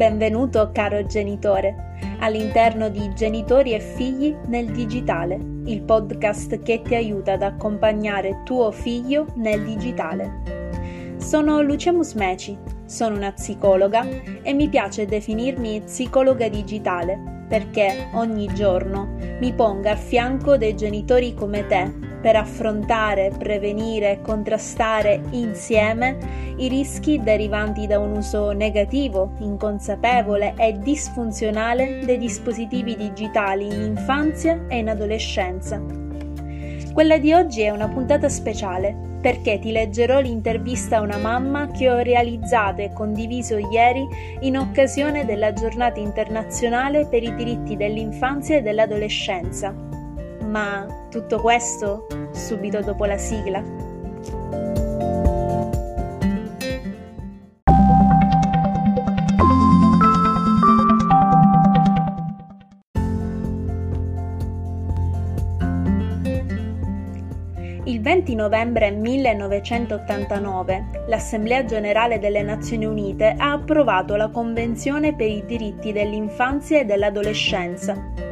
Benvenuto caro genitore all'interno di Genitori e figli nel digitale, il podcast che ti aiuta ad accompagnare tuo figlio nel digitale. Sono Lucia Musmeci, sono una psicologa e mi piace definirmi psicologa digitale perché ogni giorno mi ponga al fianco dei genitori come te per affrontare, prevenire e contrastare insieme i rischi derivanti da un uso negativo, inconsapevole e disfunzionale dei dispositivi digitali in infanzia e in adolescenza. Quella di oggi è una puntata speciale perché ti leggerò l'intervista a una mamma che ho realizzato e condiviso ieri in occasione della giornata internazionale per i diritti dell'infanzia e dell'adolescenza. Ma tutto questo subito dopo la sigla. Il 20 novembre 1989 l'Assemblea generale delle Nazioni Unite ha approvato la Convenzione per i diritti dell'infanzia e dell'adolescenza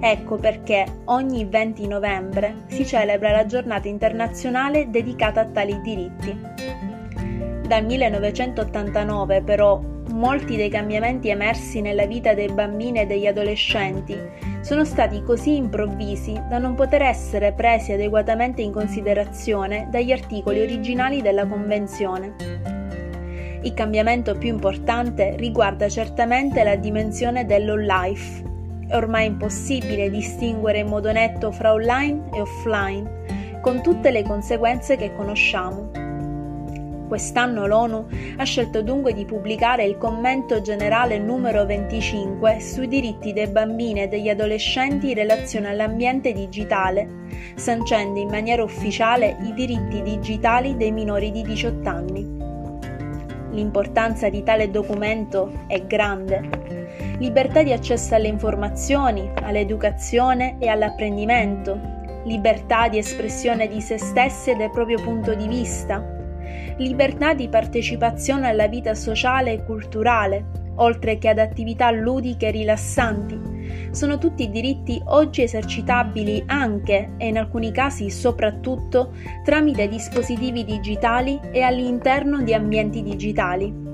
Ecco perché ogni 20 novembre si celebra la giornata internazionale dedicata a tali diritti. Dal 1989 però molti dei cambiamenti emersi nella vita dei bambini e degli adolescenti sono stati così improvvisi da non poter essere presi adeguatamente in considerazione dagli articoli originali della Convenzione. Il cambiamento più importante riguarda certamente la dimensione dell'on-life, è ormai impossibile distinguere in modo netto fra online e offline, con tutte le conseguenze che conosciamo. Quest'anno l'ONU ha scelto dunque di pubblicare il commento generale numero 25 sui diritti dei bambini e degli adolescenti in relazione all'ambiente digitale, sancendo in maniera ufficiale i diritti digitali dei minori di 18 anni. L'importanza di tale documento è grande libertà di accesso alle informazioni, all'educazione e all'apprendimento, libertà di espressione di se stessi e del proprio punto di vista, libertà di partecipazione alla vita sociale e culturale, oltre che ad attività ludiche e rilassanti. Sono tutti diritti oggi esercitabili anche e in alcuni casi soprattutto tramite dispositivi digitali e all'interno di ambienti digitali.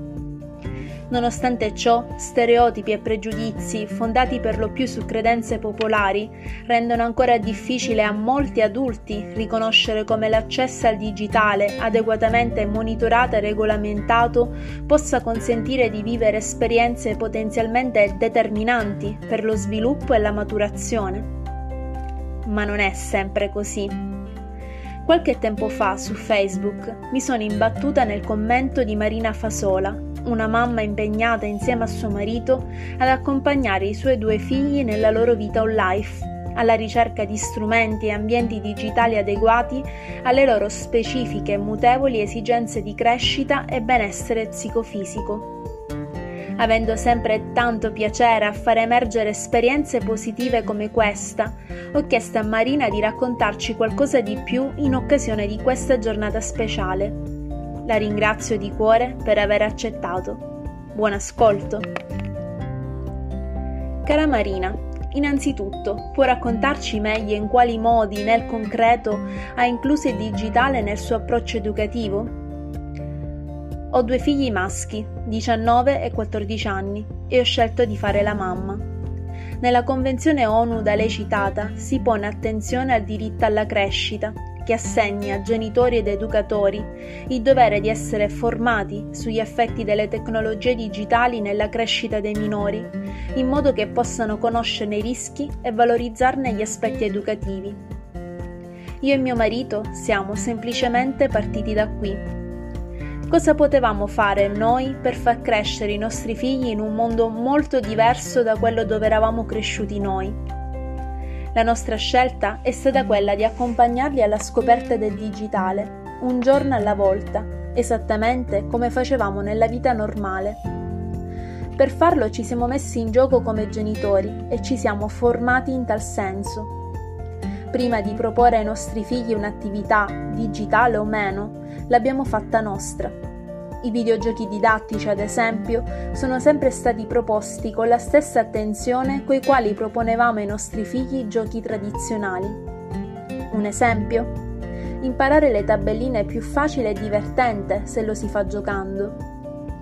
Nonostante ciò, stereotipi e pregiudizi, fondati per lo più su credenze popolari, rendono ancora difficile a molti adulti riconoscere come l'accesso al digitale, adeguatamente monitorato e regolamentato, possa consentire di vivere esperienze potenzialmente determinanti per lo sviluppo e la maturazione. Ma non è sempre così. Qualche tempo fa su Facebook mi sono imbattuta nel commento di Marina Fasola, una mamma impegnata insieme a suo marito ad accompagnare i suoi due figli nella loro vita on-life, alla ricerca di strumenti e ambienti digitali adeguati alle loro specifiche e mutevoli esigenze di crescita e benessere psicofisico. Avendo sempre tanto piacere a far emergere esperienze positive come questa, ho chiesto a Marina di raccontarci qualcosa di più in occasione di questa giornata speciale. La ringrazio di cuore per aver accettato. Buon ascolto. Cara Marina, innanzitutto può raccontarci meglio in quali modi nel concreto ha incluso il digitale nel suo approccio educativo? Ho due figli maschi, 19 e 14 anni, e ho scelto di fare la mamma. Nella Convenzione ONU da lei citata si pone attenzione al diritto alla crescita che assegna a genitori ed educatori il dovere di essere formati sugli effetti delle tecnologie digitali nella crescita dei minori, in modo che possano conoscerne i rischi e valorizzarne gli aspetti educativi. Io e mio marito siamo semplicemente partiti da qui. Cosa potevamo fare noi per far crescere i nostri figli in un mondo molto diverso da quello dove eravamo cresciuti noi? La nostra scelta è stata quella di accompagnarli alla scoperta del digitale, un giorno alla volta, esattamente come facevamo nella vita normale. Per farlo ci siamo messi in gioco come genitori e ci siamo formati in tal senso. Prima di proporre ai nostri figli un'attività, digitale o meno, l'abbiamo fatta nostra. I videogiochi didattici, ad esempio, sono sempre stati proposti con la stessa attenzione coi quali proponevamo ai nostri figli giochi tradizionali. Un esempio? Imparare le tabelline è più facile e divertente se lo si fa giocando.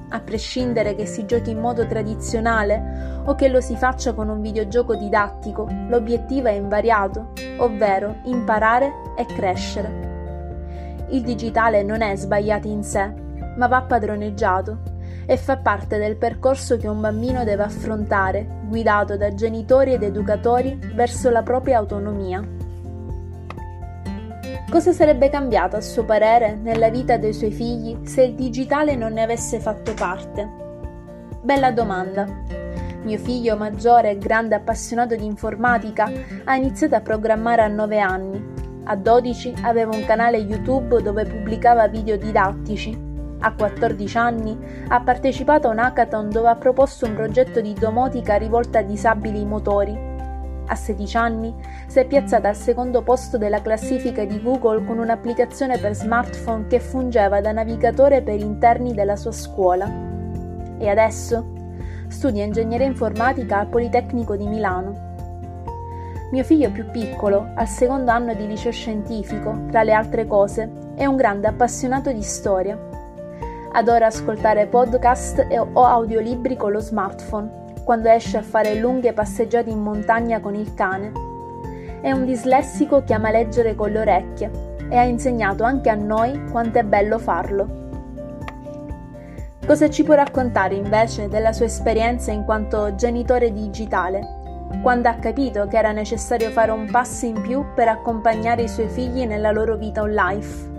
A prescindere che si giochi in modo tradizionale o che lo si faccia con un videogioco didattico, l'obiettivo è invariato, ovvero imparare e crescere. Il digitale non è sbagliato in sé, ma va padroneggiato e fa parte del percorso che un bambino deve affrontare, guidato da genitori ed educatori verso la propria autonomia. Cosa sarebbe cambiato a suo parere nella vita dei suoi figli se il digitale non ne avesse fatto parte? Bella domanda. Mio figlio maggiore e grande appassionato di informatica ha iniziato a programmare a 9 anni a 12 aveva un canale YouTube dove pubblicava video didattici. A 14 anni ha partecipato a un hackathon dove ha proposto un progetto di domotica rivolta a disabili motori. A 16 anni si è piazzata al secondo posto della classifica di Google con un'applicazione per smartphone che fungeva da navigatore per interni della sua scuola. E adesso studia ingegneria informatica al Politecnico di Milano. Mio figlio più piccolo, al secondo anno di liceo scientifico, tra le altre cose, è un grande appassionato di storia. Adora ascoltare podcast o audiolibri con lo smartphone, quando esce a fare lunghe passeggiate in montagna con il cane. È un dislessico che ama leggere con le orecchie e ha insegnato anche a noi quanto è bello farlo. Cosa ci può raccontare invece della sua esperienza in quanto genitore digitale? quando ha capito che era necessario fare un passo in più per accompagnare i suoi figli nella loro vita on-life.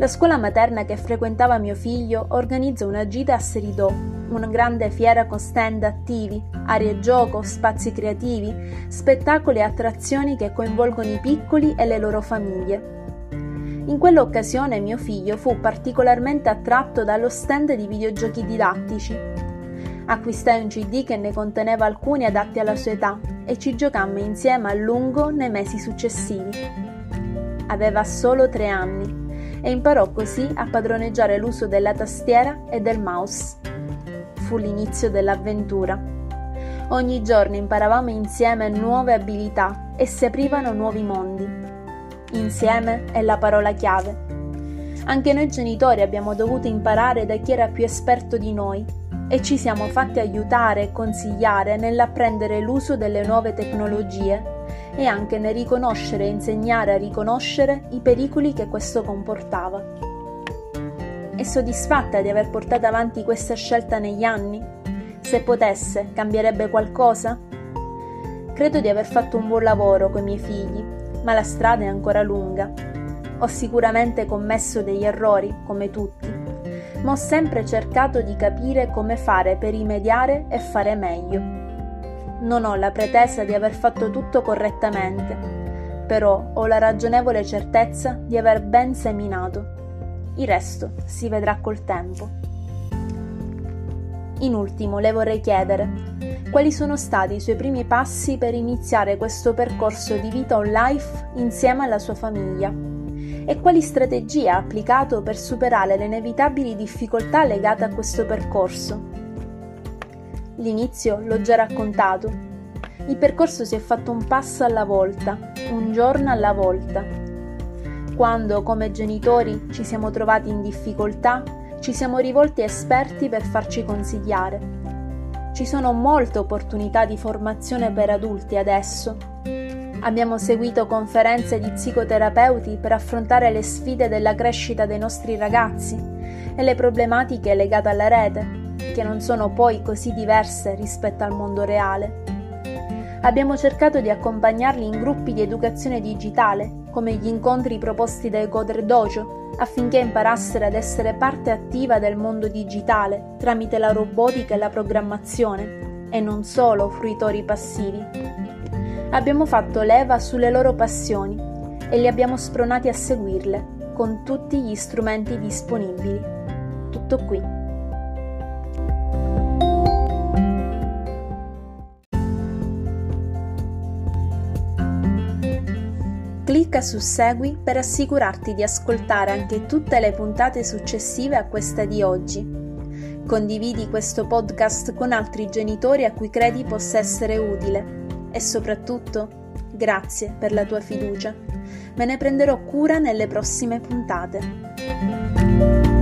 La scuola materna che frequentava mio figlio organizza una gita a Seridò, una grande fiera con stand attivi, aree gioco, spazi creativi, spettacoli e attrazioni che coinvolgono i piccoli e le loro famiglie. In quell'occasione mio figlio fu particolarmente attratto dallo stand di videogiochi didattici Acquistai un CD che ne conteneva alcuni adatti alla sua età e ci giocammo insieme a lungo nei mesi successivi. Aveva solo tre anni e imparò così a padroneggiare l'uso della tastiera e del mouse. Fu l'inizio dell'avventura. Ogni giorno imparavamo insieme nuove abilità e si aprivano nuovi mondi. Insieme è la parola chiave. Anche noi genitori abbiamo dovuto imparare da chi era più esperto di noi e ci siamo fatti aiutare e consigliare nell'apprendere l'uso delle nuove tecnologie e anche nel riconoscere e insegnare a riconoscere i pericoli che questo comportava. È soddisfatta di aver portato avanti questa scelta negli anni? Se potesse, cambierebbe qualcosa? Credo di aver fatto un buon lavoro coi miei figli, ma la strada è ancora lunga. Ho sicuramente commesso degli errori, come tutti, ma ho sempre cercato di capire come fare per rimediare e fare meglio. Non ho la pretesa di aver fatto tutto correttamente, però ho la ragionevole certezza di aver ben seminato. Il resto si vedrà col tempo. In ultimo le vorrei chiedere quali sono stati i suoi primi passi per iniziare questo percorso di vita on life insieme alla sua famiglia e quali strategie ha applicato per superare le inevitabili difficoltà legate a questo percorso. L'inizio l'ho già raccontato. Il percorso si è fatto un passo alla volta, un giorno alla volta. Quando, come genitori, ci siamo trovati in difficoltà, ci siamo rivolti a esperti per farci consigliare. Ci sono molte opportunità di formazione per adulti adesso Abbiamo seguito conferenze di psicoterapeuti per affrontare le sfide della crescita dei nostri ragazzi e le problematiche legate alla rete, che non sono poi così diverse rispetto al mondo reale. Abbiamo cercato di accompagnarli in gruppi di educazione digitale, come gli incontri proposti dai Coder Dojo, affinché imparassero ad essere parte attiva del mondo digitale tramite la robotica e la programmazione, e non solo fruitori passivi abbiamo fatto leva sulle loro passioni e li abbiamo spronati a seguirle con tutti gli strumenti disponibili. Tutto qui. Clicca su Segui per assicurarti di ascoltare anche tutte le puntate successive a questa di oggi. Condividi questo podcast con altri genitori a cui credi possa essere utile e soprattutto grazie per la tua fiducia. Me ne prenderò cura nelle prossime puntate.